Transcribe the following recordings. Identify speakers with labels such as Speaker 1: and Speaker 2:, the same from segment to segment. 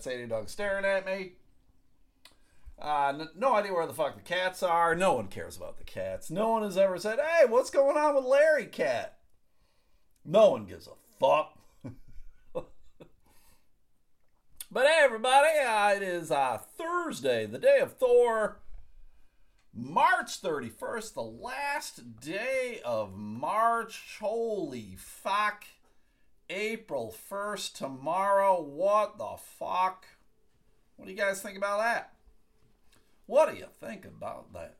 Speaker 1: got Sadie Dog staring at me. Uh, n- no idea where the fuck the cats are. No one cares about the cats. No one has ever said, hey, what's going on with Larry Cat? No one gives a fuck. but hey, everybody, uh, it is uh, Thursday, the day of Thor. March 31st, the last day of March. Holy fuck. April 1st, tomorrow. What the fuck? What do you guys think about that? What do you think about that?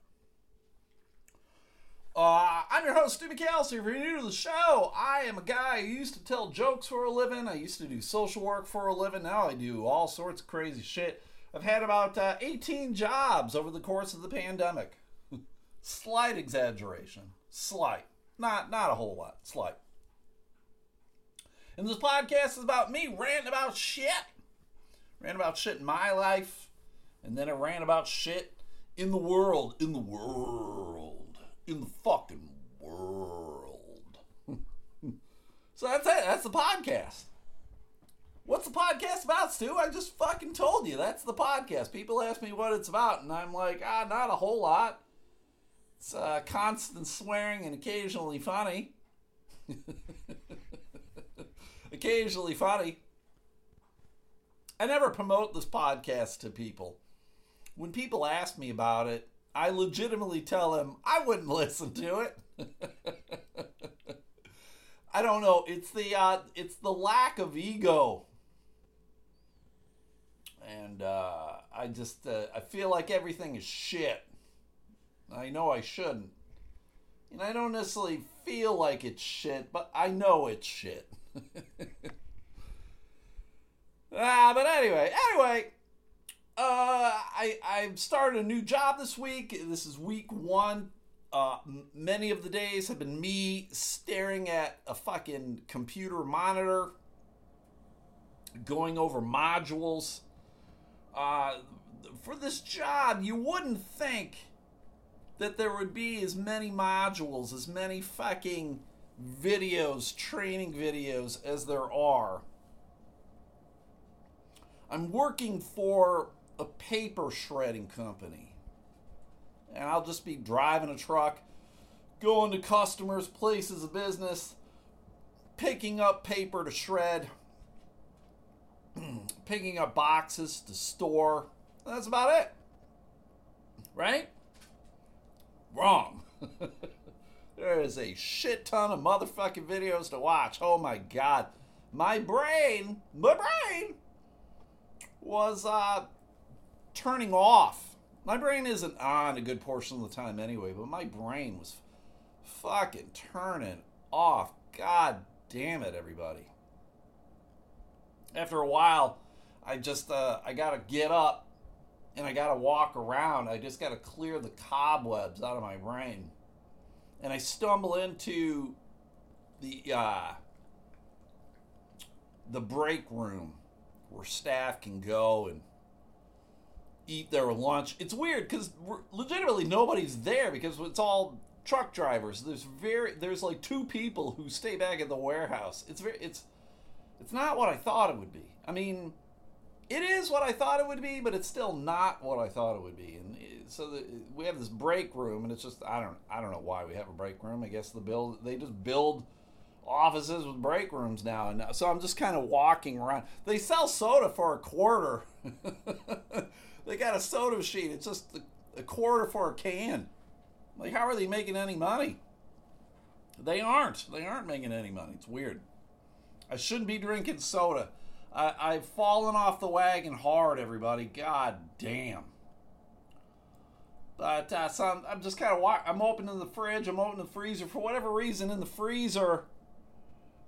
Speaker 1: Uh, I'm your host, Stu McAllister. If you're new to the show, I am a guy who used to tell jokes for a living. I used to do social work for a living. Now I do all sorts of crazy shit. I've had about uh, 18 jobs over the course of the pandemic. Slight exaggeration. Slight. Not not a whole lot. Slight. And this podcast is about me ranting about shit. Ranting about shit in my life. And then I ran about shit in the world. In the world. In the fucking world. so that's it. That's the podcast. What's the podcast about, Stu? I just fucking told you. That's the podcast. People ask me what it's about, and I'm like, ah, not a whole lot. It's uh, constant swearing and occasionally funny. occasionally funny. I never promote this podcast to people. When people ask me about it, I legitimately tell them I wouldn't listen to it. I don't know. It's the uh, it's the lack of ego, and uh, I just uh, I feel like everything is shit. I know I shouldn't, and I don't necessarily feel like it's shit, but I know it's shit. Ah, but anyway, anyway, uh, I I started a new job this week. This is week one. Uh, many of the days have been me staring at a fucking computer monitor, going over modules. Uh, for this job, you wouldn't think that there would be as many modules, as many fucking videos, training videos as there are. I'm working for a paper shredding company. And I'll just be driving a truck, going to customers, places of business, picking up paper to shred, picking up boxes to store. That's about it. Right? Wrong. there is a shit ton of motherfucking videos to watch. Oh my god. My brain, my brain was uh turning off. My brain isn't on a good portion of the time anyway, but my brain was fucking turning off. God damn it, everybody. After a while, I just uh, I gotta get up and I gotta walk around. I just gotta clear the cobwebs out of my brain. And I stumble into the uh, the break room where staff can go and eat their lunch. It's weird because legitimately nobody's there because it's all truck drivers. There's very there's like two people who stay back at the warehouse. It's very it's it's not what I thought it would be. I mean, it is what I thought it would be, but it's still not what I thought it would be. And uh, so the, we have this break room, and it's just I don't I don't know why we have a break room. I guess the build they just build offices with break rooms now, and uh, so I'm just kind of walking around. They sell soda for a quarter. they got a soda machine. It's just a quarter for a can. Like, how are they making any money? They aren't. They aren't making any money. It's weird. I shouldn't be drinking soda. I, I've fallen off the wagon hard, everybody. God damn. But uh, so I'm, I'm just kind of wa- I'm opening the fridge. I'm opening the freezer for whatever reason. In the freezer,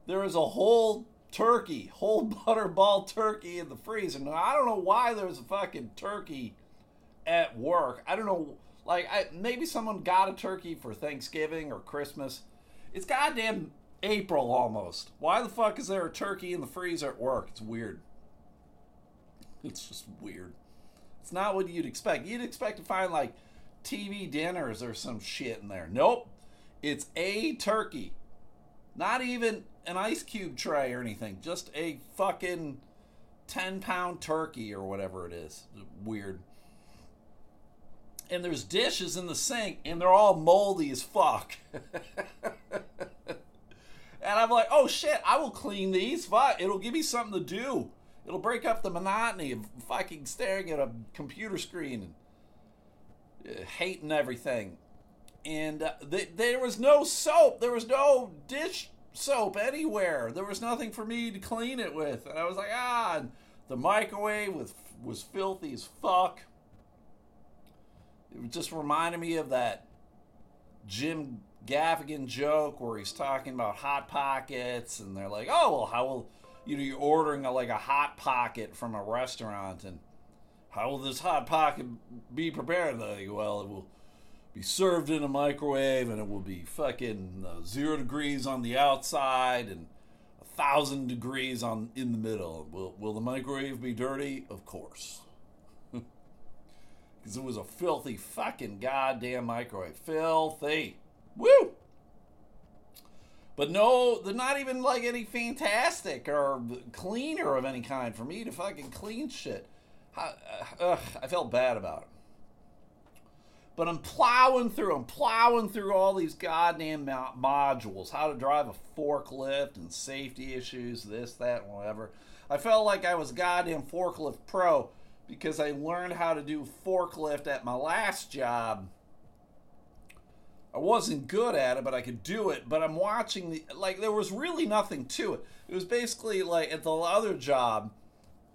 Speaker 1: there is a whole turkey, whole butterball turkey in the freezer. Now I don't know why there's a fucking turkey at work. I don't know. Like I maybe someone got a turkey for Thanksgiving or Christmas. It's goddamn April almost. Why the fuck is there a turkey in the freezer at work? It's weird. It's just weird. It's not what you'd expect. You'd expect to find like TV dinners or some shit in there. Nope. It's a turkey. Not even an ice cube tray or anything. Just a fucking 10 pound turkey or whatever it is. Weird. And there's dishes in the sink and they're all moldy as fuck. and I'm like, oh shit, I will clean these. Fuck, it'll give me something to do. It'll break up the monotony of fucking staring at a computer screen and uh, hating everything. And uh, th- there was no soap. There was no dish soap anywhere. There was nothing for me to clean it with. And I was like, ah, and the microwave was, was filthy as fuck. It just reminded me of that Jim Gaffigan joke where he's talking about hot pockets, and they're like, "Oh, well, how will you know you're ordering a, like a hot pocket from a restaurant, and how will this hot pocket be prepared?" Like, well, it will be served in a microwave, and it will be fucking uh, zero degrees on the outside and a thousand degrees on in the middle. Will will the microwave be dirty? Of course. Because it was a filthy fucking goddamn microwave. Filthy. Woo! But no, they're not even like any Fantastik or cleaner of any kind for me to fucking clean shit. I, uh, I felt bad about it. But I'm plowing through, I'm plowing through all these goddamn modules how to drive a forklift and safety issues, this, that, whatever. I felt like I was goddamn forklift pro because I learned how to do forklift at my last job I wasn't good at it, but I could do it. But I'm watching the like there was really nothing to it. It was basically like at the other job,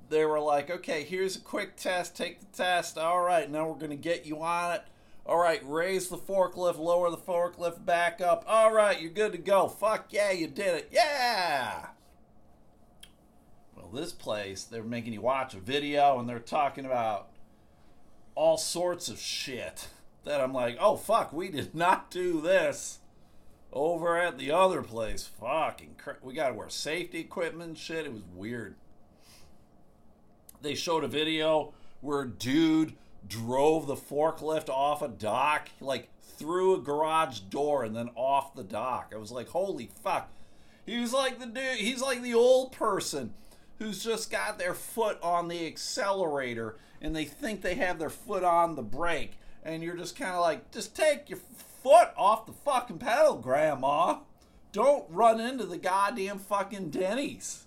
Speaker 1: they were like, okay, here's a quick test. Take the test. All right, now we're gonna get you on it. All right, raise the forklift, lower the forklift back up. All right, you're good to go. Fuck yeah, you did it. Yeah. Well, this place, they're making you watch a video and they're talking about all sorts of shit that I'm like, oh fuck, we did not do this over at the other place. Fucking, we got to wear safety equipment shit. It was weird. They showed a video where a dude drove the forklift off a dock, like through a garage door and then off the dock. I was like, holy fuck. He was like the dude, he's like the old person who's just got their foot on the accelerator and they think they have their foot on the brake and you're just kind of like, just take your foot off the fucking pedal, Grandma. Don't run into the goddamn fucking Denny's.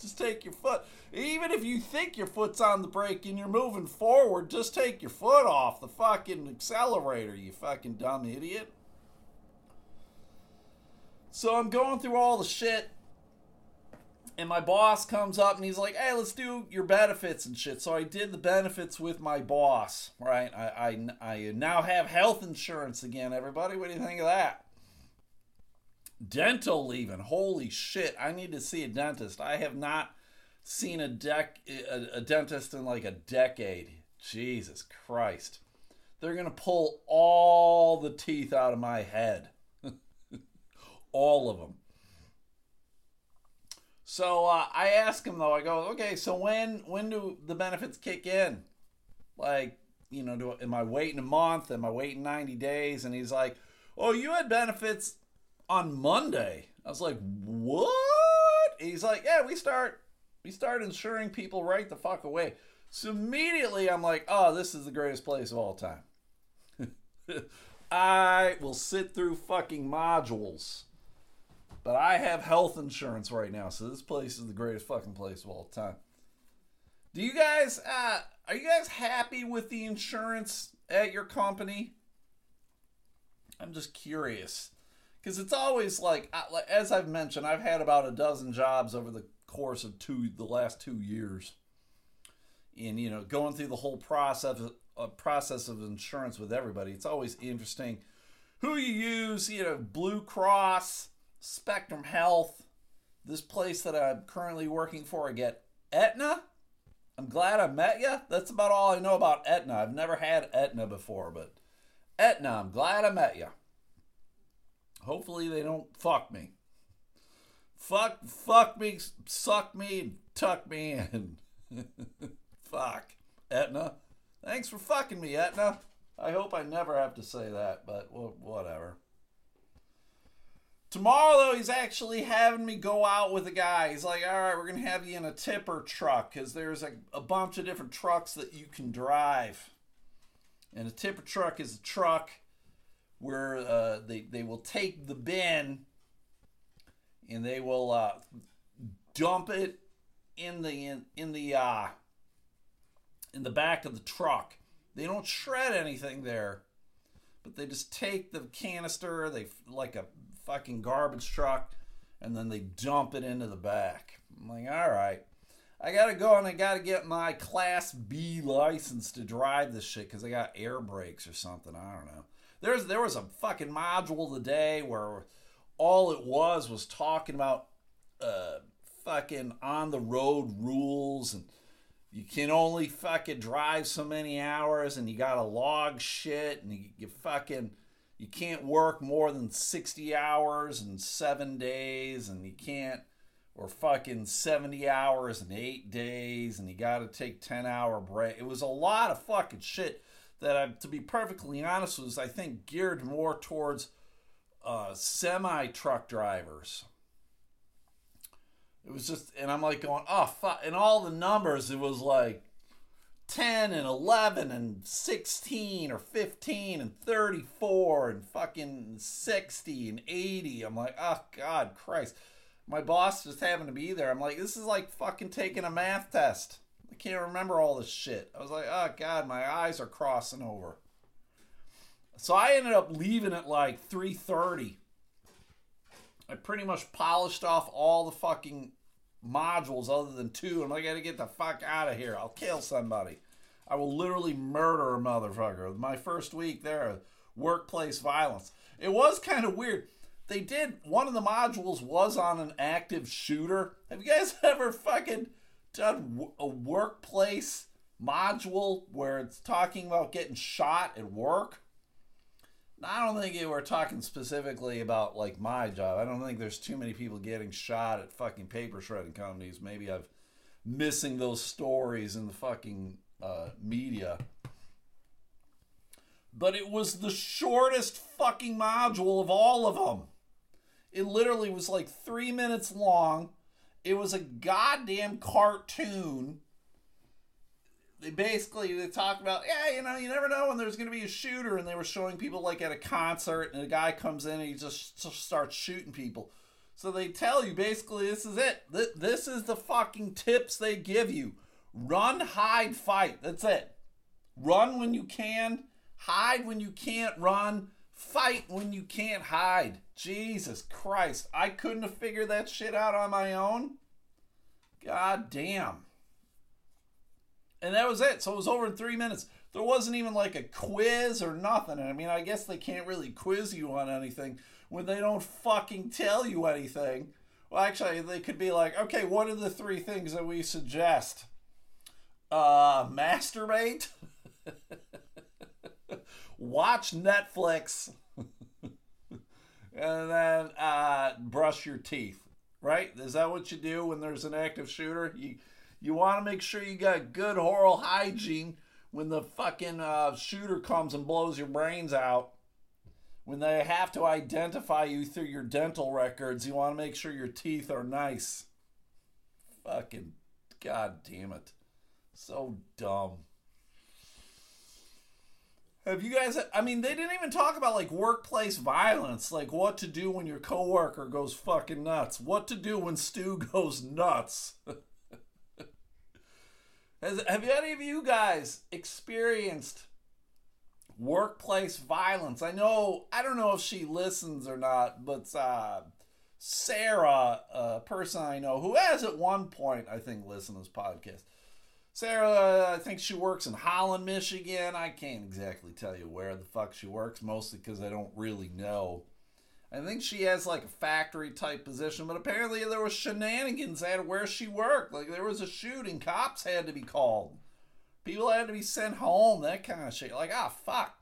Speaker 1: Just take your foot. Even if you think your foot's on the brake and you're moving forward, just take your foot off the fucking accelerator, you fucking dumb idiot. So I'm going through all the shit and my boss comes up and he's like, "Hey, let's do your benefits and shit." So I did the benefits with my boss, right? I I, I now have health insurance again. Everybody, what do you think of that? Dental leaving, holy shit! I need to see a dentist. I have not seen a dec a, a dentist in like a decade. Jesus Christ! They're gonna pull all the teeth out of my head, all of them so uh, I ask him though. I go, okay, so when when do the benefits kick in? Like, you know, do am I waiting a month? Am I waiting ninety days? And he's like, oh, you had benefits on Monday. I was like, what? He's like, yeah, we start we start insuring people right the fuck away. So immediately I'm like, oh, this is the greatest place of all time. I will sit through fucking modules but I have health insurance right now, so this place is the greatest fucking place of all time. Do you guys uh are you guys happy with the insurance at your company? I'm just curious. Cuz it's always like as I've mentioned, I've had about a dozen jobs over the course of two the last 2 years. And you know, going through the whole process a process of insurance with everybody. It's always interesting who you use. You know, Blue Cross, Spectrum Health. This place that I'm currently working for, I get Aetna. I'm glad I met you. That's about all I know about Aetna. I've never had Aetna before, but Aetna, I'm glad I met you. Hopefully they don't fuck me. Fuck, fuck me, suck me, tuck me in. Fuck. Aetna. Thanks for fucking me, Aetna. I hope I never have to say that, but whatever. Tomorrow, though, he's actually having me go out with a guy. He's like, all right, we're going to have you in a tipper truck because there's a, a bunch of different trucks that you can drive. And a tipper truck is a truck where uh, they, they will take the bin and they will uh, dump it in the in, in the uh, in the back of the truck. They don't shred anything there, but they just take the canister, they like a fucking garbage truck, and then they dump it into the back. I'm like, all right. I gotta go and I gotta get my Class B license to drive this shit because I got air brakes or something. I don't know. There's there was a fucking module today where all it was was talking about uh, fucking on the road rules and you can only fucking drive so many hours and you gotta log shit and you, you fucking you can't work more than 60 hours in seven days and you can't or fucking 70 hours in eight days and you gotta take 10 hour break it was a lot of fucking shit that I, to be perfectly honest was i think geared more towards uh, semi truck drivers it was just, and I'm like going, oh, fuck. And all the numbers, it was like 10 and 11 and 16 or 15 and 34 and fucking 60 and 80. I'm like, oh, God, Christ. My boss just happened to be there. I'm like, this is like fucking taking a math test. I can't remember all this shit. I was like, oh, God, my eyes are crossing over. So I ended up leaving at like 3:30 I pretty much polished off all the fucking modules other than two, and I gotta get the fuck out of here. I'll kill somebody. I will literally murder a motherfucker. My first week there, workplace violence. It was kind of weird. They did one of the modules was on an active shooter. Have you guys ever fucking done a workplace module where it's talking about getting shot at work? I don't think we're talking specifically about like my job. I don't think there's too many people getting shot at fucking paper shredding companies. Maybe I've missing those stories in the fucking uh, media. But it was the shortest fucking module of all of them. It literally was like three minutes long. It was a goddamn cartoon they basically they talk about yeah you know you never know when there's going to be a shooter and they were showing people like at a concert and a guy comes in and he just, just starts shooting people. So they tell you basically this is it. This is the fucking tips they give you. Run hide fight. That's it. Run when you can. Hide when you can't run. Fight when you can't hide. Jesus christ. I couldn't have figured that shit out on my own. God damn and that was it. So it was over in three minutes. There wasn't even like a quiz or nothing. And I mean, I guess they can't really quiz you on anything when they don't fucking tell you anything. Well, actually, they could be like, okay, what are the three things that we suggest? Uh, masturbate, watch Netflix, and then uh, brush your teeth. Right? Is that what you do when there's an active shooter? You you want to make sure you got good oral hygiene when the fucking uh, shooter comes and blows your brains out. When they have to identify you through your dental records, you want to make sure your teeth are nice. Fucking god damn it. So dumb. Have you guys I mean they didn't even talk about like workplace violence, like what to do when your coworker goes fucking nuts, what to do when Stu goes nuts. Has, have any of you guys experienced workplace violence? I know, I don't know if she listens or not, but uh, Sarah, a person I know who has at one point, I think, listened to this podcast, Sarah, I think she works in Holland, Michigan. I can't exactly tell you where the fuck she works, mostly because I don't really know. I think she has like a factory type position, but apparently there was shenanigans at where she worked. Like there was a shooting, cops had to be called, people had to be sent home, that kind of shit. Like, ah, fuck.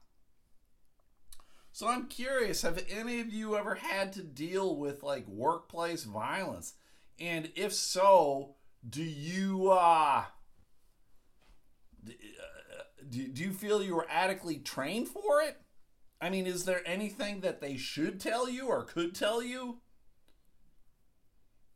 Speaker 1: So I'm curious, have any of you ever had to deal with like workplace violence? And if so, do you uh do, do you feel you were adequately trained for it? I mean, is there anything that they should tell you or could tell you?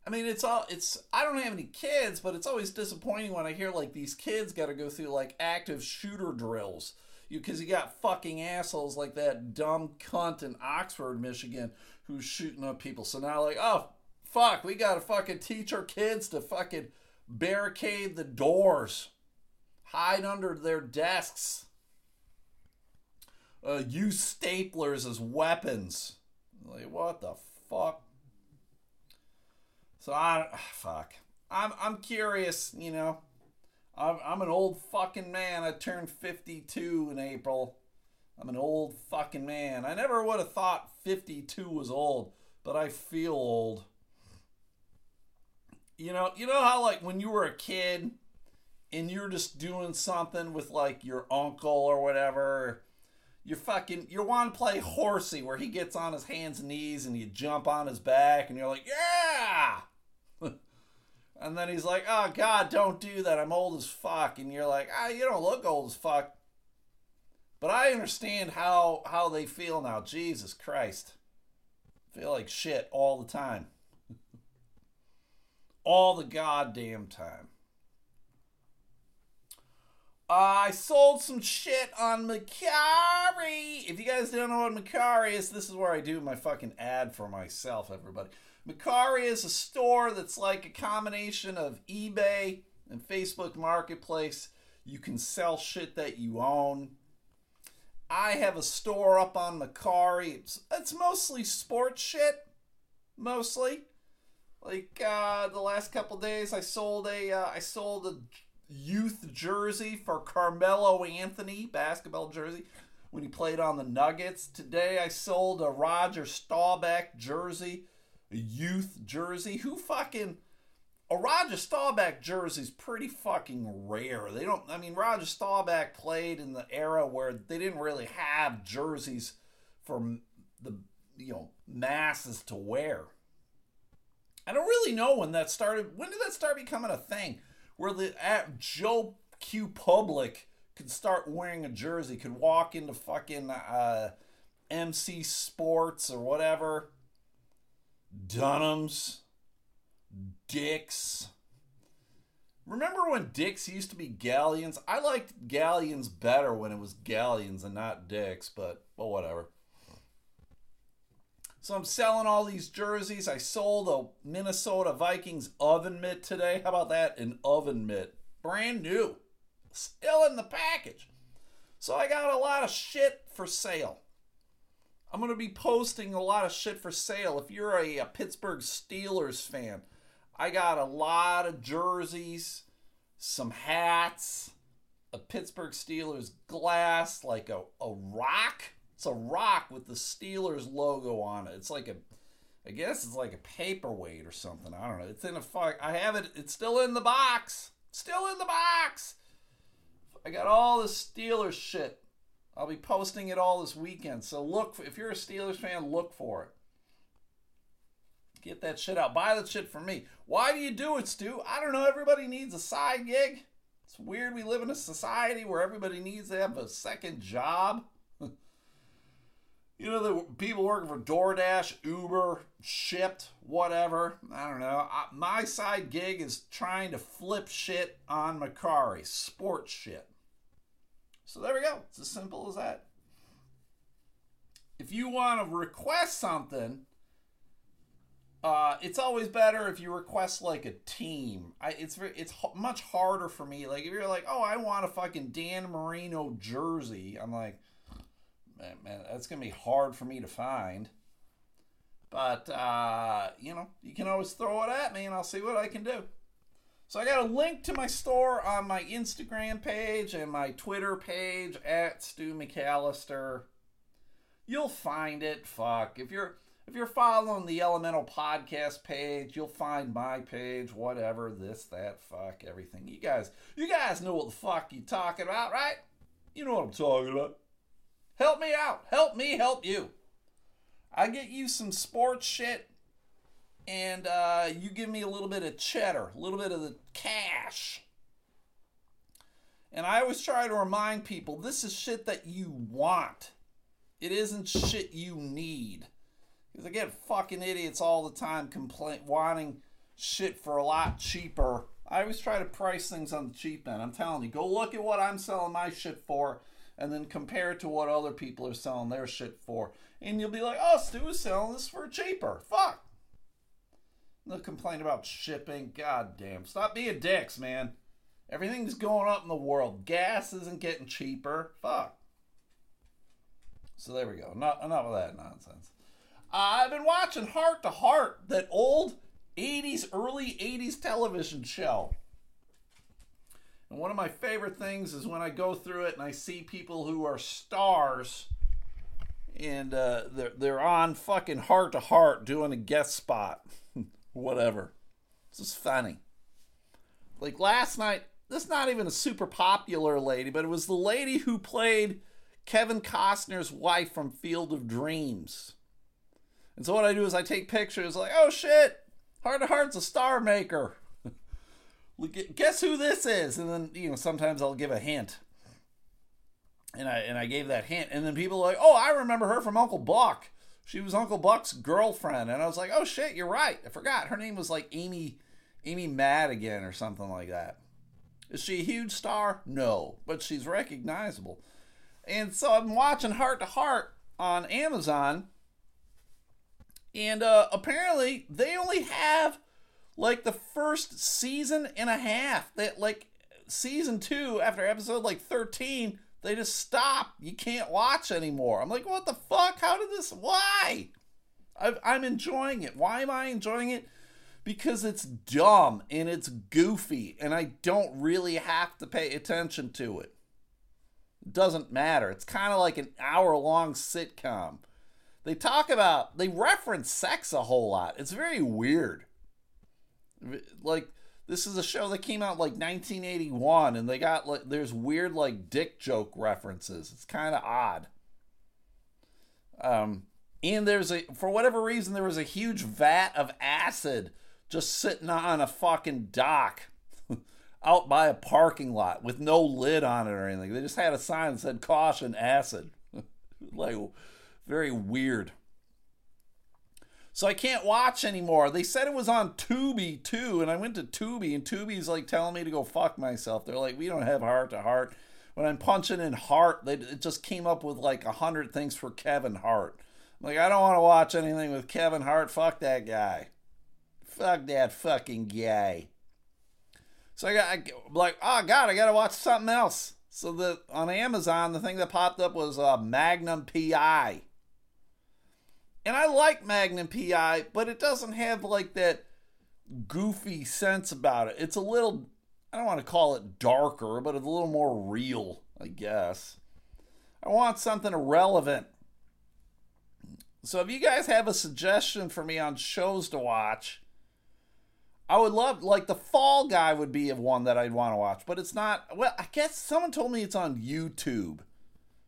Speaker 1: I mean, it's all it's. I don't have any kids, but it's always disappointing when I hear like these kids got to go through like active shooter drills. You because you got fucking assholes like that dumb cunt in Oxford, Michigan, who's shooting up people. So now like, oh fuck, we gotta fucking teach our kids to fucking barricade the doors, hide under their desks uh, use staplers as weapons. Like what the fuck? So I fuck. I'm I'm curious. You know, I'm I'm an old fucking man. I turned 52 in April. I'm an old fucking man. I never would have thought 52 was old, but I feel old. You know, you know how like when you were a kid and you're just doing something with like your uncle or whatever you fucking you want to play horsey where he gets on his hands and knees and you jump on his back and you're like yeah! And then he's like oh god don't do that. I'm old as fuck. And you're like ah you don't look old as fuck. But i understand how how they feel now. Jesus christ. Feel like shit all the time. All the goddamn time I sold some shit on Mercari. If you guys don't know what Mercari is, this is where I do my fucking ad for myself, everybody. Mercari is a store that's like a combination of eBay and Facebook Marketplace. You can sell shit that you own. I have a store up on Mercari. It's, it's mostly sports shit, mostly. Like uh, the last couple days, I sold a uh, I sold a youth jersey for Carmelo Anthony, basketball jersey, when he played on the Nuggets. Today I sold a Roger Staubach jersey, a youth jersey. Who fucking. A Roger Staubach jersey is pretty fucking rare. They don't. I mean, Roger Staubach played in the era where they didn't really have jerseys for the you know masses to wear. I don't really know when that started. When did that start becoming a thing? Where the at Joe Q Public could start wearing a jersey, could walk into fucking uh, MC Sports or whatever, Dunham's, Dick's. Remember when Dick's used to be Galyan's? I liked Galyan's better when it was Galyan's and not Dick's, but well, whatever. So I'm selling all these jerseys. I sold a Minnesota Vikings oven mitt today. How about that? An oven mitt. Brand new. Still in the package. So I got a lot of shit for sale. I'm going to be posting a lot of shit for sale. If you're a, a Pittsburgh Steelers fan, I got a lot of jerseys, some hats, a Pittsburgh Steelers glass, like a, a rock it's a rock with the Steelers logo on it. It's like a, I guess it's like a paperweight or something. I don't know. It's in a fuck. I have it. It's still in the box. Still in the box. I got all the Steelers shit. I'll be posting it all this weekend. So look, if you're a Steelers fan, look for it. Get that shit out. Buy that shit from me. Why do you do it, Stu? I don't know. Everybody needs a side gig. It's weird we live in a society where everybody needs to have a second job you know, the people working for DoorDash, Uber, Shipt, whatever. I don't know. I, my side gig is trying to flip shit on Mercari, sports shit. So there we go. It's as simple as that. If you want to request something, uh, it's always better if you request like a team. I, it's very, it's much harder for me. Like if you're like, oh, I want a fucking Dan Marino jersey. I'm like, man, that's gonna be hard for me to find. But uh, you know, you can always throw it at me, and I'll see what I can do. So I got a link to my store on my Instagram page and my Twitter page at Stu McAllister. You'll find it. Fuck. If you're if you're following the Elemental Podcast page, you'll find my page, whatever, this, that, fuck, everything. You guys, you guys know what the fuck you talking about, right? You know what I'm talking about. Help me out. Help me help you. I get you some sports shit, and uh, you give me a little bit of cheddar, a little bit of the cash. And I always try to remind people this is shit that you want. It isn't shit you need. Because I get fucking idiots all the time complain wanting shit for a lot cheaper. I always try to price things on the cheap end. I'm telling you, go look at what I'm selling my shit for and then compare it to what other people are selling their shit for. And you'll be like, oh, Stu is selling this for cheaper. Fuck. They'll complain about shipping. God damn. Stop being dicks, man. Everything's going up in the world. Gas isn't getting cheaper. Fuck. So there we go. Enough, enough of that nonsense. I've been watching Hart to Hart, that old 80s, early 80s television show. And one of my favorite things is when I go through it and I see people who are stars and uh, they're, they're on fucking Hart to Hart doing a guest spot. Whatever. It's just funny. Like last night, this is not even a super popular lady, but it was the lady who played Kevin Costner's wife from Field of Dreams. And so what I do is I take pictures like, oh shit, Hart to Hart's a star maker. Guess who this is? And then, you know, sometimes I'll give a hint. And I and I gave that hint. And then people are like, oh, I remember her from Uncle Buck. She was Uncle Buck's girlfriend. And I was like, oh shit, you're right. I forgot. Her name was like Amy Amy Madigan or something like that. Is she a huge star? No, but she's recognizable. And so I'm watching Hart to Hart on Amazon and uh, apparently, they only have like the first season and a half. That like season two after episode like thirteen, they just stop. You can't watch anymore. I'm like, what the fuck? How did this? Why? i I'm enjoying it. Why am I enjoying it? Because it's dumb and it's goofy, and I don't really have to pay attention to it. It doesn't matter. It's kind of like an hour long sitcom they talk about, they reference sex a whole lot. It's very weird. Like, this is a show that came out like 1981, and they got like, there's weird like dick joke references. It's kind of odd. Um, and there's a, for whatever reason, there was a huge vat of acid just sitting on a fucking dock out by a parking lot with no lid on it or anything. They just had a sign that said caution acid. like, very weird. So I can't watch anymore. They said it was on Tubi too, and I went to Tubi, and Tubi's like telling me to go fuck myself. They're like, we don't have Hart to Hart. When I'm punching in Hart, they it just came up with like a hundred things for Kevin Hart. I'm like, I don't want to watch anything with Kevin Hart. Fuck that guy. Fuck that fucking guy. So I got I, like, oh god, I gotta watch something else. So the on Amazon, the thing that popped up was uh, Magnum PI. And I like Magnum PI, but it doesn't have like that goofy sense about it. It's a little, I don't want to call it darker, but it's a little more real, I guess. I want something relevant. So if you guys have a suggestion for me on shows to watch, I would love like the Fall Guy would be one that I'd want to watch, but it's not. Well, I guess someone told me it's on YouTube,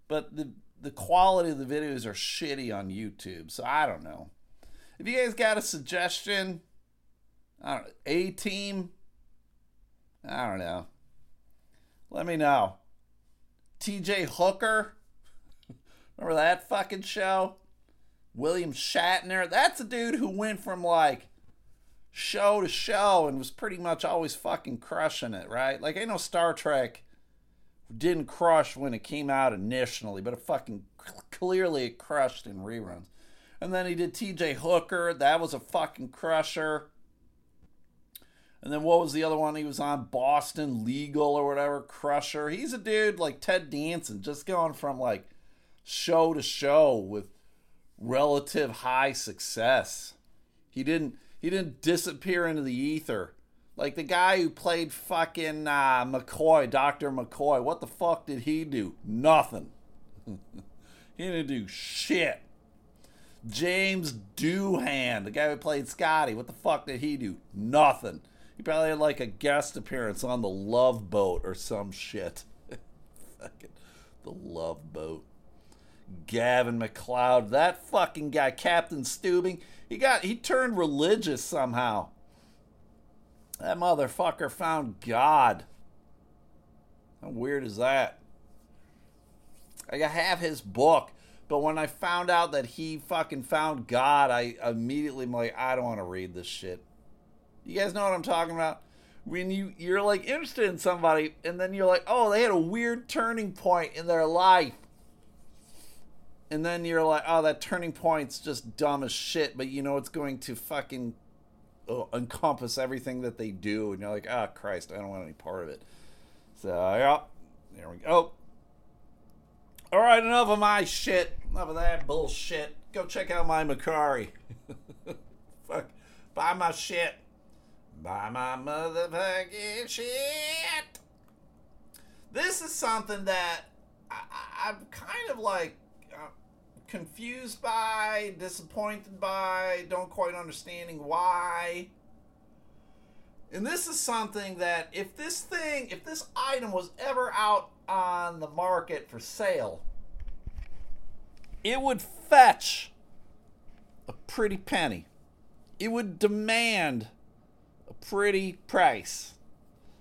Speaker 1: but the the quality of the videos are shitty on YouTube, so I don't know. If you guys got a suggestion, I don't A Team, I don't know. Let me know. T.J. Hooker, remember that fucking show? William Shatner. That's a dude who went from like show to show and was pretty much always fucking crushing it, right? Like I know Star Trek didn't crush when it came out initially, but it fucking clearly it crushed in reruns. And then he did TJ Hooker, that was a fucking crusher. And then what was the other one he was on? Boston Legal or whatever, Crusher. He's a dude like Ted Danson, just going from like show to show with relative high success. He didn't he didn't disappear into the ether Like the guy who played fucking uh, McCoy, Dr. McCoy. What the fuck did he do? Nothing. he didn't do shit. James Doohan, the guy who played Scotty. What the fuck did he do? Nothing. He probably had like a guest appearance on the Love Boat or some shit. fucking the Love Boat. Gavin MacLeod, that fucking guy, Captain Stubing, he got he turned religious somehow. That motherfucker found God. How weird is that? I have his book, but when I found out that he fucking found God, I immediately am like, I don't want to read this shit. You guys know what I'm talking about? When you you're like interested in somebody, and then you're like, oh, they had a weird turning point in their life, and then you're like, oh, that turning point's just dumb as shit, but you know it's going to fucking Uh, encompass everything that they do, and you're like, oh Christ, I don't want any part of it. So yeah, there we go. Oh. All right, enough of my shit. Enough of that bullshit. Go check out my Mercari. Fuck, buy my shit. Buy my motherfucking shit. This is something that I, I'm kind of like confused by, disappointed by, don't quite understanding why. And this is something that if this thing, if this item was ever out on the market for sale, it would fetch a pretty penny. It would demand a pretty price.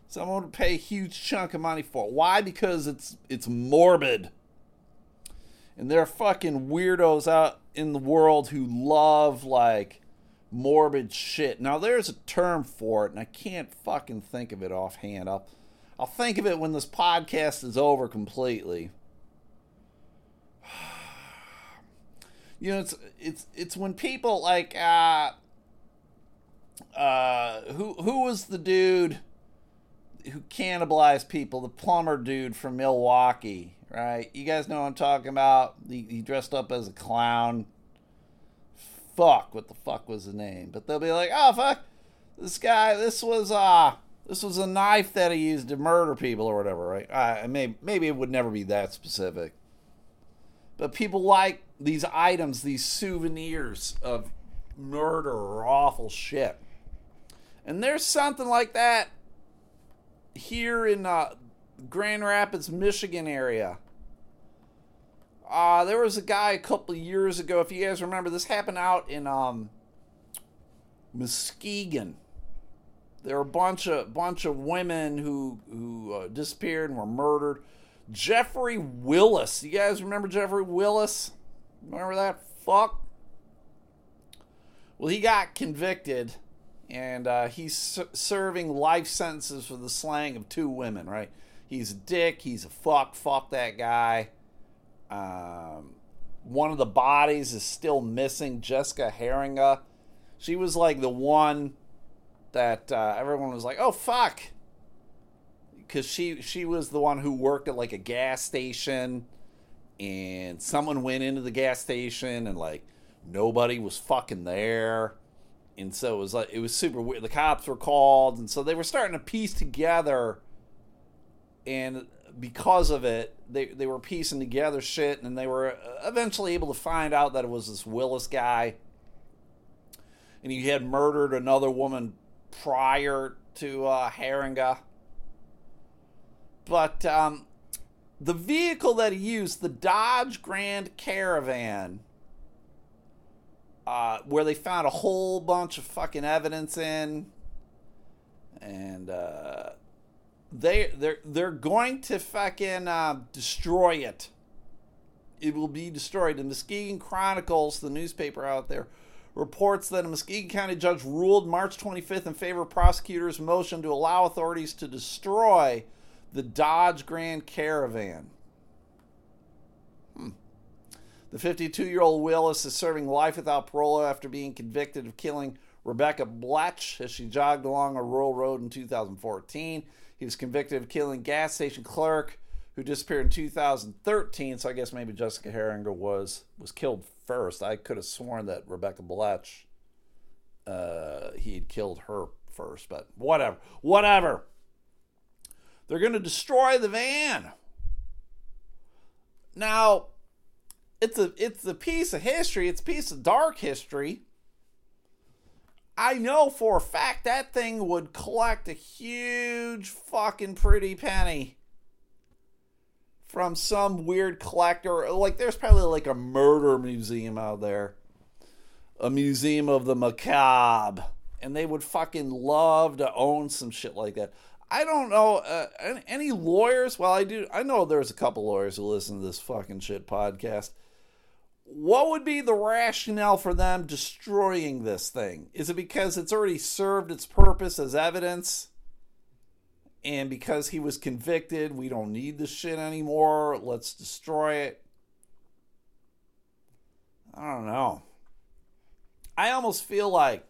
Speaker 1: Someone would pay a huge chunk of money for it. Why? Because it's it's morbid and there are fucking weirdos out in the world who love like morbid shit. Now there's a term for it, and I can't fucking think of it offhand. I'll I'll think of it when this podcast is over completely. You know, it's it's it's when people like uh uh who who was the dude who cannibalized people, the plumber dude from Milwaukee right? You guys know I'm talking about. He, he dressed up as a clown. Fuck, what the fuck was the name? But they'll be like, oh fuck, this guy, this was uh this was a knife that he used to murder people or whatever, right? Uh, maybe maybe it would never be that specific. But people like these items, these souvenirs of murder or awful shit. And there's something like that here in uh, Grand Rapids, Michigan area. Uh, there was a guy a couple years ago, if you guys remember, this happened out in um, Muskegon. There were a bunch of bunch of women who who uh, disappeared and were murdered. Jeffrey Willis, you guys remember Jeffrey Willis? Remember that fuck? Well, he got convicted, and uh, he's serving life sentences for the slaying of two women. Right? He's a dick. He's a fuck. Fuck that guy. Um, one of the bodies is still missing. Jessica Heeringa. She was like the one that uh, everyone was like, "Oh fuck," because she she was the one who worked at like a gas station, and someone went into the gas station and like nobody was fucking there, and so it was like it was super weird. The cops were called, and so they were starting to piece together and because of it, they they were piecing together shit, and they were eventually able to find out that it was this Willis guy, and he had murdered another woman prior to uh, Heeringa. But um, the vehicle that he used, the Dodge Grand Caravan, uh, where they found a whole bunch of fucking evidence in, and uh, they they're they're going to fucking uh, destroy it. It will be destroyed. The Muskegon Chronicles, the newspaper out there, reports that a Muskegon County judge ruled March 25th in favor of prosecutors' motion to allow authorities to destroy the Dodge Grand Caravan. Hmm. The 52 year old Willis is serving life without parole after being convicted of killing Rebekah Bletsch as she jogged along a rural road in 2014. He was convicted of killing gas station clerk who disappeared in 2013. So I guess maybe Jessica Heeringa was was killed first. I could have sworn that Rebekah Bletsch uh, he had killed her first, but whatever. Whatever. They're going to destroy the van. Now, it's a it's a piece of history. It's a piece of dark history. I know for a fact that thing would collect a huge fucking pretty penny from some weird collector. Like, there's probably like a murder museum out there, a museum of the macabre, and they would fucking love to own some shit like that. I don't know uh, any lawyers. Well, I do. I know there's a couple lawyers who listen to this fucking shit podcast what would be the rationale for them destroying this thing? Is it because it's already served its purpose as evidence? And because he was convicted, we don't need the shit anymore. Let's destroy it. I don't know. I almost feel like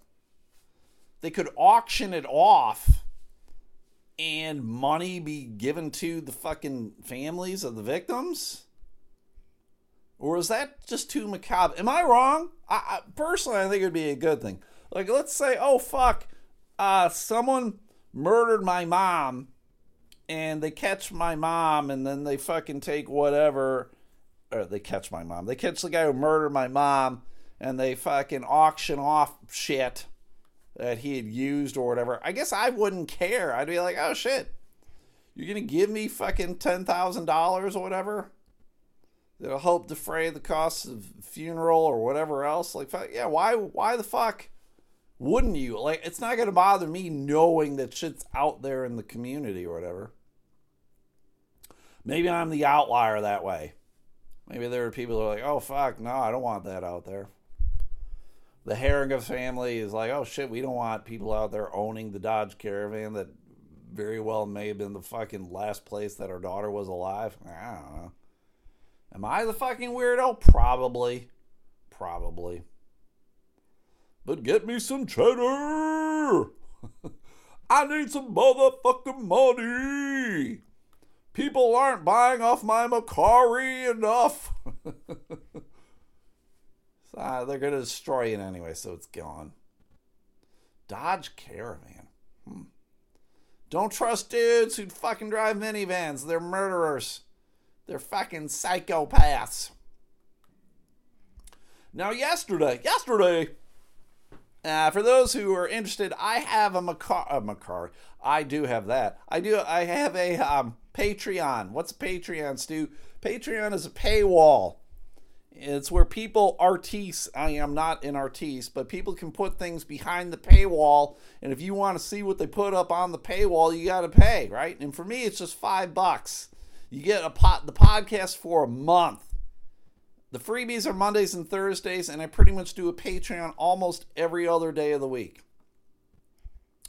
Speaker 1: they could auction it off and money be given to the fucking families of the victims or is that just too macabre? Am I wrong? I, I, personally, I think it'd be a good thing. Like, let's say, oh fuck, uh, someone murdered my mom, and they catch my mom, and then they fucking take whatever, or they catch my mom. They catch the guy who murdered my mom, and they fucking auction off shit that he had used or whatever. I guess I wouldn't care. I'd be like, oh shit, you're gonna give me fucking ten thousand dollars or whatever that'll help defray the costs of funeral or whatever else. Like, yeah, why, why the fuck wouldn't you? Like, it's not to bother me knowing that shit's out there in the community or whatever. Maybe I'm the outlier that way. Maybe there are people who are like, oh, fuck, no, I don't want that out there. The Heeringa family is like, oh, shit, we don't want people out there owning the Dodge Caravan that very well may have been the fucking last place that our daughter was alive. I don't know. Am I the fucking weirdo? Probably. Probably. But get me some cheddar! I need some motherfucking money! People aren't buying off my Mercari enough. so, they're going to destroy it anyway, so it's gone. Dodge Caravan. Hmm. Don't trust dudes who fucking drive minivans. They're murderers. They're fucking psychopaths. Now, yesterday, yesterday, uh, for those who are interested, I have a Macar, a. I do have that. I do. I have a um, Patreon. What's Patreon, Stu? Patreon is a paywall. It's where people, artistes, I am not an artiste, but people can put things behind the paywall. And if you want to see what they put up on the paywall, you got to pay, right? And for me, it's just five bucks. You get a pot the podcast for a month. The freebies are Mondays and Thursdays, and I pretty much do a Patreon almost every other day of the week.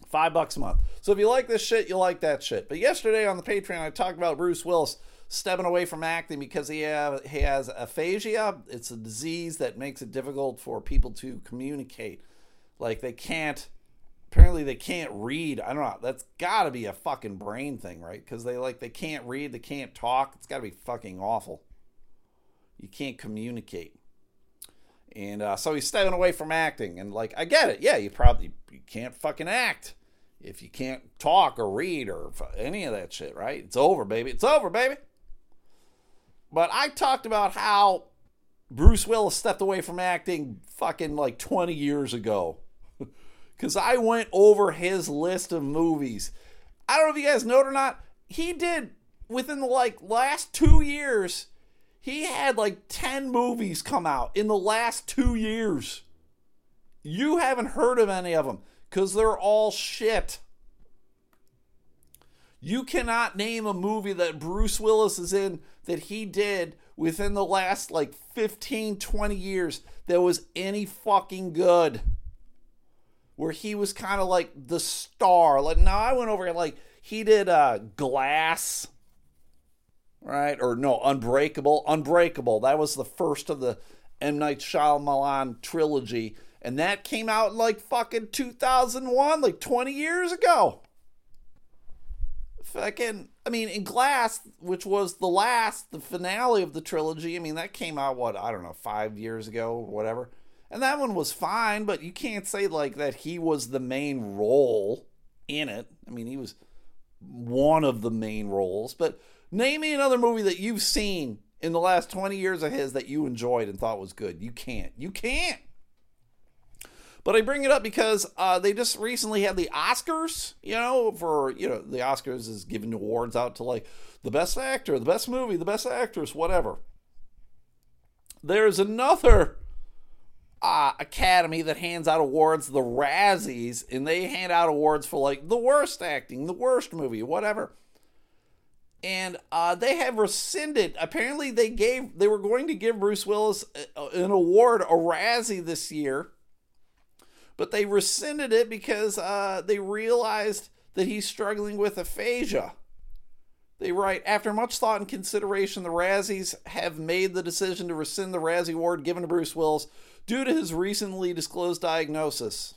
Speaker 1: Five bucks a month. So if you like this shit, you like that shit. But yesterday on the Patreon, I talked about Bruce Willis stepping away from acting because he, have, he has aphasia. It's a disease that makes it difficult for people to communicate. Like they can't apparently they can't read. I don't know. That's got to be a fucking brain thing, right? Because they like they can't read, they can't talk. It's got to be fucking awful. You can't communicate, and uh, so he's stepping away from acting. And like, I get it. Yeah, you probably you can't fucking act if you can't talk or read or any of that shit, right? It's over, baby. It's over, baby. But I talked about how Bruce Willis stepped away from acting fucking like 20 years ago because I went over his list of movies. I don't know if you guys know it or not. He did within the like last two years. He had like 10 movies come out in the last two years. You haven't heard of any of them because they're all shit. You cannot name a movie that Bruce Willis is in that he did within the last like 15, 20 years that was any fucking good where he was kind of like the star. Like now I went over and like he did uh Glass, right? Or no, Unbreakable. Unbreakable. That was the first of the M Night Shyamalan trilogy, and that came out like fucking 2001, like 20 years ago. Fucking, I mean, in Glass, which was the last, the finale of the trilogy. I mean, that came out what I don't know, five years ago, whatever And that one was fine, but you can't say like that he was the main role in it. I mean, he was one of the main roles, but name me another movie that you've seen in the last 20 years of his that you enjoyed and thought was good. You can't. You can't. But I bring it up because uh, they just recently had the Oscars, you know, for, you know, the Oscars is giving awards out to like the best actor, the best movie, the best actress, whatever. There's another uh, academy that hands out awards, the Razzies, and they hand out awards for like the worst acting, the worst movie, whatever. And uh, they have rescinded. Apparently, they gave they were going to give Bruce Willis an award, a Razzie, this year but they rescinded it because uh, they realized that he's struggling with aphasia. They write After much thought and consideration, the Razzies have made the decision to rescind the Razzie Award given to Bruce Willis due to his recently disclosed diagnosis.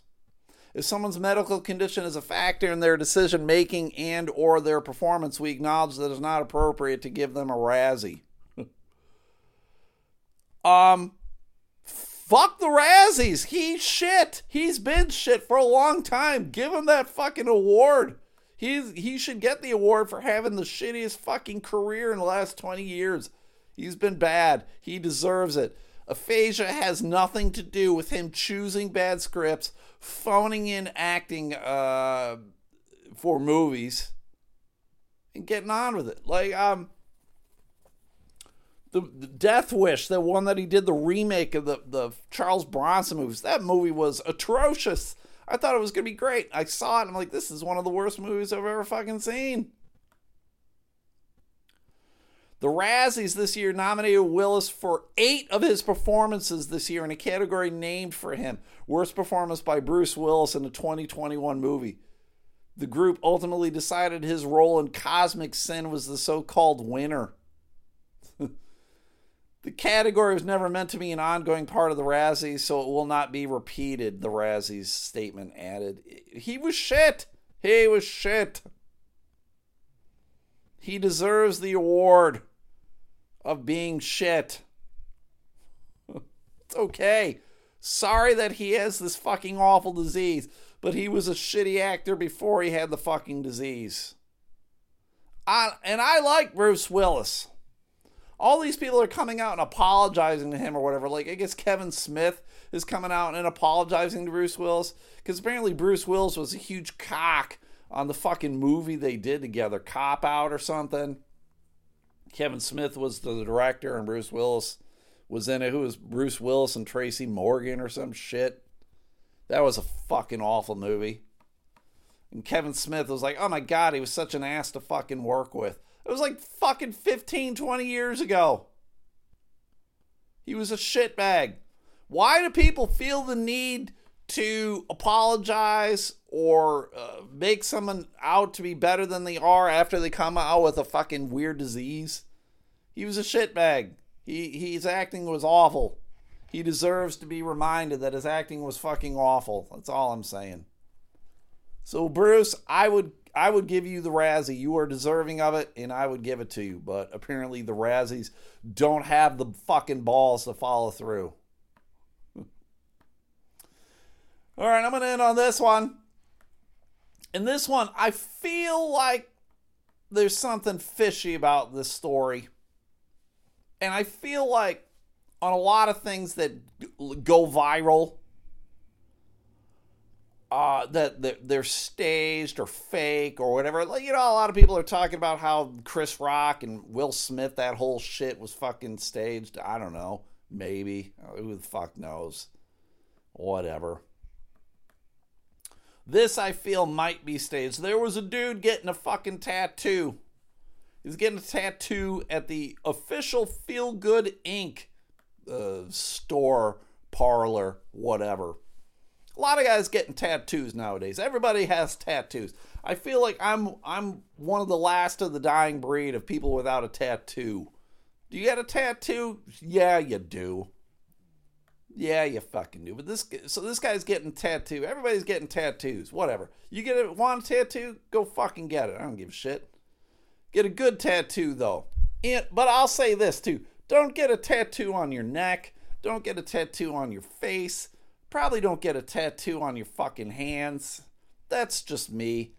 Speaker 1: If someone's medical condition is a factor in their decision making and or their performance, we acknowledge that it's not appropriate to give them a Razzie. um Fuck the Razzies. He's shit. He's been shit for a long time. Give him that fucking award. He's he should get the award for having the shittiest fucking career in the last 20 years. He's been bad. He deserves it. Aphasia has nothing to do with him choosing bad scripts, phoning in acting uh, for movies, and getting on with it. Like, um, the, the, Death Wish, the one that he did the remake of the, the Charles Bronson movies, that movie was atrocious. I thought it was going to be great. I saw it I'm like, this is one of the worst movies I've ever fucking seen. The Razzies this year nominated Willis for eight of his performances this year in a category named for him Worst Performance by Bruce Willis in a 2021 movie. The group ultimately decided his role in Cosmic Sin was the so called winner. The category was never meant to be an ongoing part of the Razzies, so it will not be repeated, the Razzies statement added. He was shit. He was shit. He deserves the award of being shit. it's okay. Sorry that he has this fucking awful disease, but he was a shitty actor before he had the fucking disease. I, and I like Bruce Willis all these people are coming out and apologizing to him or whatever. Like I guess Kevin Smith is coming out and apologizing to Bruce Willis because apparently Bruce Willis was a huge cock on the fucking movie they did together, Cop Out or something. Kevin Smith was the director and Bruce Willis was in it. Who was Bruce Willis and Tracy Morgan or some shit? That was a fucking awful movie. And Kevin Smith was like, oh my god, he was such an ass to fucking work with. It was like fucking 15, 20 years ago. He was a shitbag. Why do people feel the need to apologize or uh, make someone out to be better than they are after they come out with a fucking weird disease? He was a shitbag. He his acting was awful. He deserves to be reminded that his acting was fucking awful. That's all I'm saying. So Bruce, I would I would give you the Razzie. You are deserving of it, and I would give it to you. But apparently, the Razzies don't have the fucking balls to follow through. All right, I'm going to end on this one. And this one, I feel like there's something fishy about this story. And I feel like on a lot of things that go viral, uh, that, that they're staged or fake or whatever. Like, you know, a lot of people are talking about how Chris Rock and Will Smith, that whole shit was fucking staged. I don't know. Maybe. Who the fuck knows? Whatever. This, I feel, might be staged. There was a dude getting a fucking tattoo. He's getting a tattoo at the official Feel Good Inc. Uh, store, parlor, whatever a lot of guys getting tattoos nowadays. Everybody has tattoos. I feel like I'm I'm one of the last of the dying breed of people without a tattoo. Do you got a tattoo? Yeah, you do. Yeah, you fucking do. But this so this guy's getting tattoo. Everybody's getting tattoos. Whatever. You get a want a tattoo? Go fucking get it. I don't give a shit. Get a good tattoo though. And, but I'll say this too. Don't get a tattoo on your neck Don't get a tattoo on your face. Probably don't get a tattoo on your fucking hands. That's just me.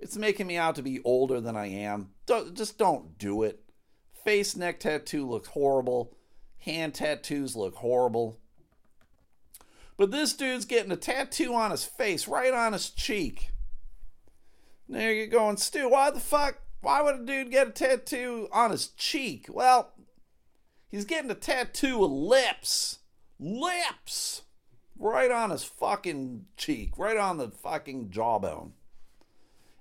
Speaker 1: It's making me out to be older than I am. Don't, just don't do it. Face neck tattoo looks horrible. Hand tattoos look horrible. But this dude's getting a tattoo on his face, right on his cheek. There you're going, Stu, why the fuck? Why would a dude get a tattoo on his cheek? Well, he's getting a tattoo of lips. Lips! Right on his fucking cheek, right on the fucking jawbone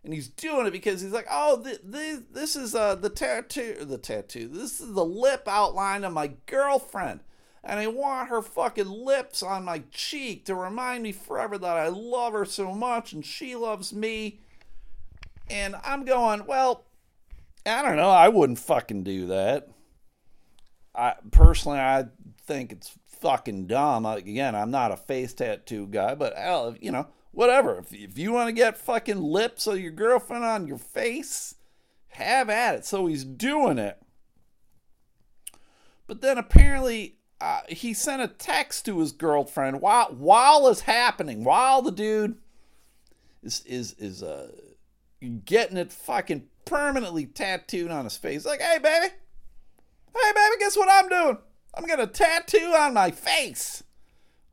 Speaker 1: and he's doing it because he's like, oh, the, the, this is uh, the tattoo, the tattoo. This is the lip outline of my girlfriend, and I want her fucking lips on my cheek to remind me forever that I love her so much and she loves me. And I'm going, well, I don't know. I wouldn't fucking do that. I personally, I think it's fucking dumb. Again, I'm not a face tattoo guy, but hell, you know whatever. If, if you want to get fucking lips of your girlfriend on your face, have at it. So he's doing it. But then apparently uh, he sent a text to his girlfriend while while it's happening, while the dude is is is uh getting it fucking permanently tattooed on his face. Like, hey baby, hey baby, guess what I'm doing? I'm gonna tattoo on my face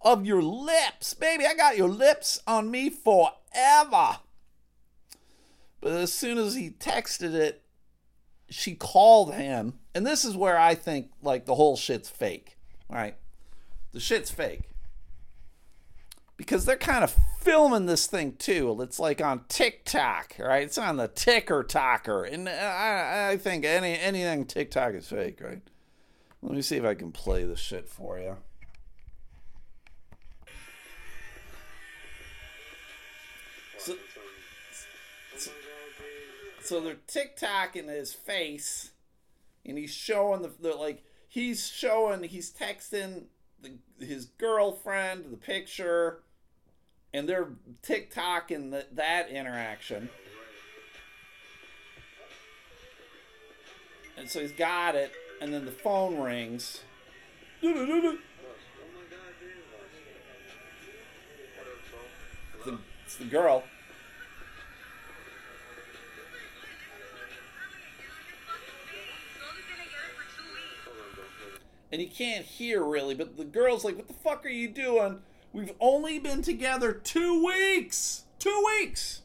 Speaker 1: of your lips. Baby, I got your lips on me forever. But as soon as he texted it, she called him. And this is where I think like the whole shit's fake. Right? The shit's fake. Because they're kind of filming this thing too. It's like on TikTok, right? It's on the ticker talker. And I, I think any anything TikTok is fake, right? Let me see if I can play the shit for you. so they're TikToking his face, and he's showing the, the like he's showing he's texting the, his girlfriend the picture, and they're TikToking the, that interaction. And so he's got it, and then the phone rings. It's the, it's the girl. And you can't hear really. But the girl's like, "What the fuck are you doing? We've only been together two weeks. Two weeks."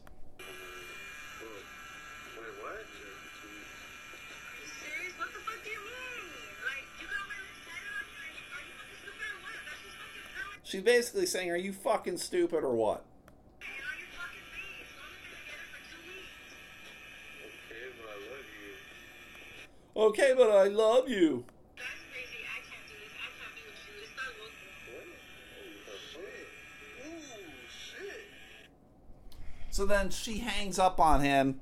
Speaker 1: She's basically saying, Are you fucking stupid or what? Okay, but I love you. So then she hangs up on him,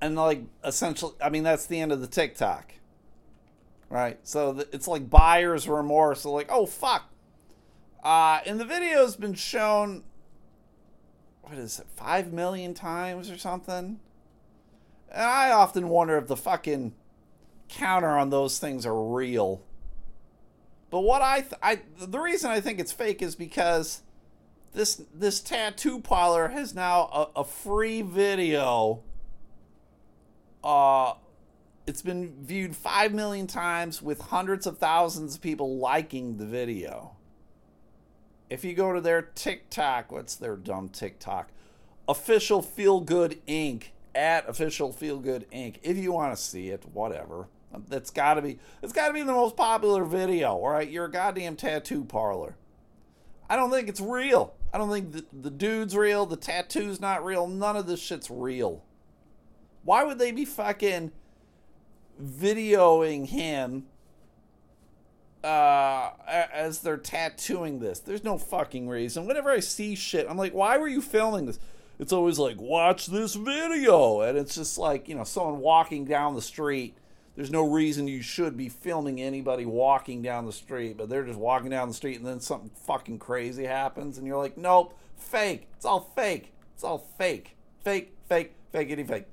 Speaker 1: and like essentially, I mean, that's the end of the TikTok, right? So it's like buyer's remorse. Like, oh fuck. Uh, and the video has been shown. What is it? Five million times or something. And I often wonder if the fucking counter on those things are real. But what I, th- I the reason I think it's fake is because this this tattoo parlor has now a, a free video. Uh, it's been viewed five million times with hundreds of thousands of people liking the video. If you go to their TikTok, what's their dumb TikTok? Official Feel Good Inc. at Official Feel Good Inc. If you want to see it, whatever. That's got to be. It's got to be the most popular video. All right, you're a goddamn tattoo parlor. I don't think it's real. I don't think the, the dude's real. The tattoo's not real. None of this shit's real. Why would they be fucking videoing him uh, as they're tattooing this? There's no fucking reason. Whenever I see shit, I'm like, why were you filming this? It's always like, watch this video. And it's just like, you know, someone walking down the street there's no reason you should be filming anybody walking down the street, but they're just walking down the street and then something fucking crazy happens and you're like, nope, fake. It's all fake. It's all fake. Fake, fake, Fake. fakeity fake.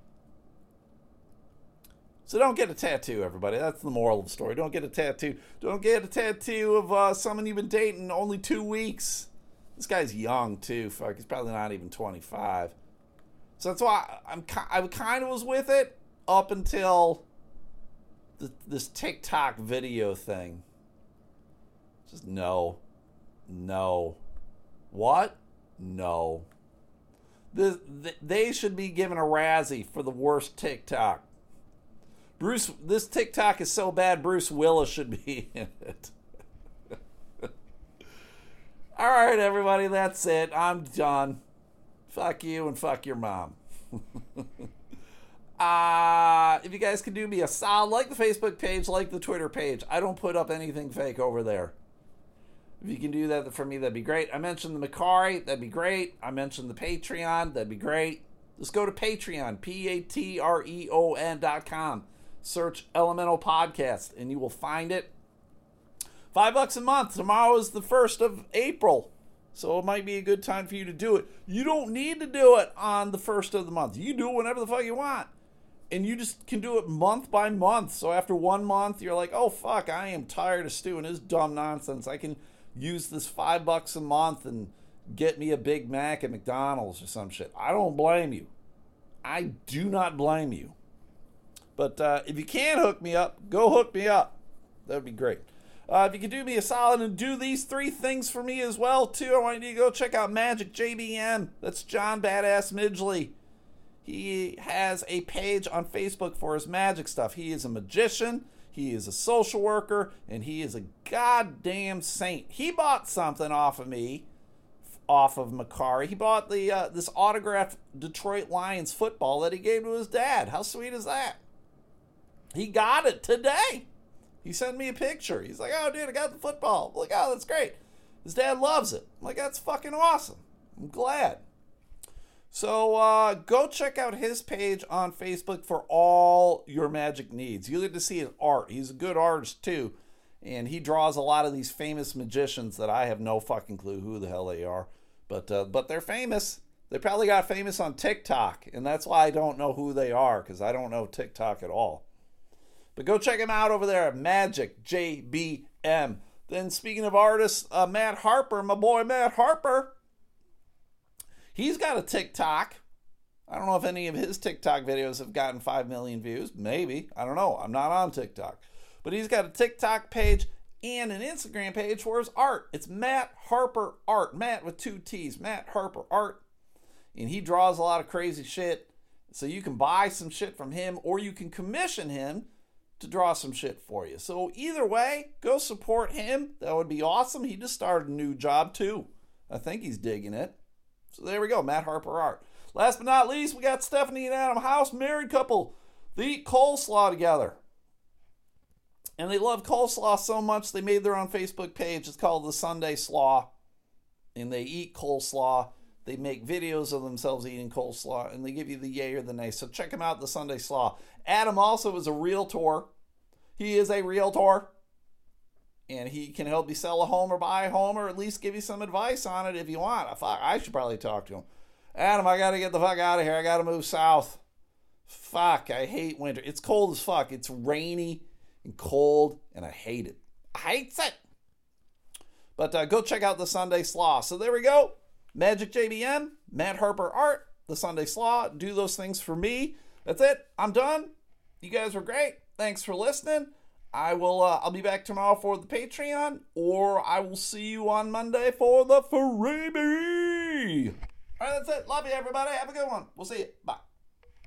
Speaker 1: So don't get a tattoo, everybody. That's the moral of the story. Don't get a tattoo. Don't get a tattoo of uh, someone you've been dating only two weeks. This guy's young too. Fuck, he's probably not even 25. So that's why I'm. I kind of was with it up until the, this TikTok video thing. Just no, no. What? No. This, they should be given a Razzie for the worst TikTok. Bruce, this TikTok is so bad. Bruce Willis should be in it. All right, everybody, that's it. I'm done. Fuck you and fuck your mom. uh, if you guys can do me a solid, like the Facebook page, like the Twitter page. I don't put up anything fake over there. If you can do that for me, that'd be great. I mentioned the Mercari, that'd be great. I mentioned the Patreon, that'd be great. Let's go to Patreon, P A T R E O N dot com. Search Elemental Podcast, and you will find it. Five bucks a month. Tomorrow is the 1st of April. So it might be a good time for you to do it. You don't need to do it on the first of the month. You do it whenever the fuck you want. And you just can do it month by month. So after one month, you're like, oh fuck, I am tired of stewing this dumb nonsense. I can use this five bucks a month and get me a Big Mac at McDonald's or some shit. I don't blame you. I do not blame you. But uh, if you can hook me up, go hook me up. That would be great. Uh, if you could do me a solid and do these three things for me as well, too, I want you to go check out Magic JBM. That's John Badass Midgley. He has a page on Facebook for his magic stuff. He is a magician, he is a social worker, and he is a goddamn saint. He bought something off of me, off of Mercari. He bought the uh, this autographed Detroit Lions football that he gave to his dad. How sweet is that? He got it today. He sent me a picture. He's like, oh, dude, I got the football. I'm like, oh, that's great. His dad loves it. I'm like, that's fucking awesome. I'm glad. So uh, go check out his page on Facebook for all your magic needs. You get to see his art. He's a good artist too, and he draws a lot of these famous magicians that I have no fucking clue who the hell they are, but uh, but they're famous. They probably got famous on TikTok, and that's why I don't know who they are because I don't know TikTok at all. But go check him out over there at Magic JBM. Then speaking of artists, uh, Matt Harper, my boy Matt Harper, he's got a TikTok. I don't know if any of his TikTok videos have gotten 5 million views. Maybe. I don't know. I'm not on TikTok. But he's got a TikTok page and an Instagram page for his art. It's Matt Harper Art. Matt with two T's. Matt Harper Art. And he draws a lot of crazy shit. So you can buy some shit from him or you can commission him to draw some shit for you. So either way, go support him. That would be awesome. He just started a new job too. I think he's digging it. So there we go, Matt Harper Art. Last but not least, we got Stephanie and Adam House, married couple. They eat coleslaw together. And they love coleslaw so much they made their own Facebook page. It's called the Sunday Slaw. And they eat coleslaw. They make videos of themselves eating coleslaw and they give you the yay or the nay. So check them out, the Sunday Slaw. Adam also is a realtor. He is a realtor. And he can help you sell a home or buy a home or at least give you some advice on it if you want. I thought I should probably talk to him. Adam, I got to get the fuck out of here. I got to move south. Fuck, I hate winter. It's cold as fuck. It's rainy and cold, and I hate it. I hate it. But uh, go check out the Sunday Slaw. So there we go. Magic JBM, Matt Harper Art, the Sunday Slaw. Do those things for me. That's it. I'm done. You guys were great. Thanks for listening. I will. Uh, I'll be back tomorrow for the Patreon, or I will see you on Monday for the freebie. All right, that's it. Love you, everybody. Have a good one. We'll see you. Bye.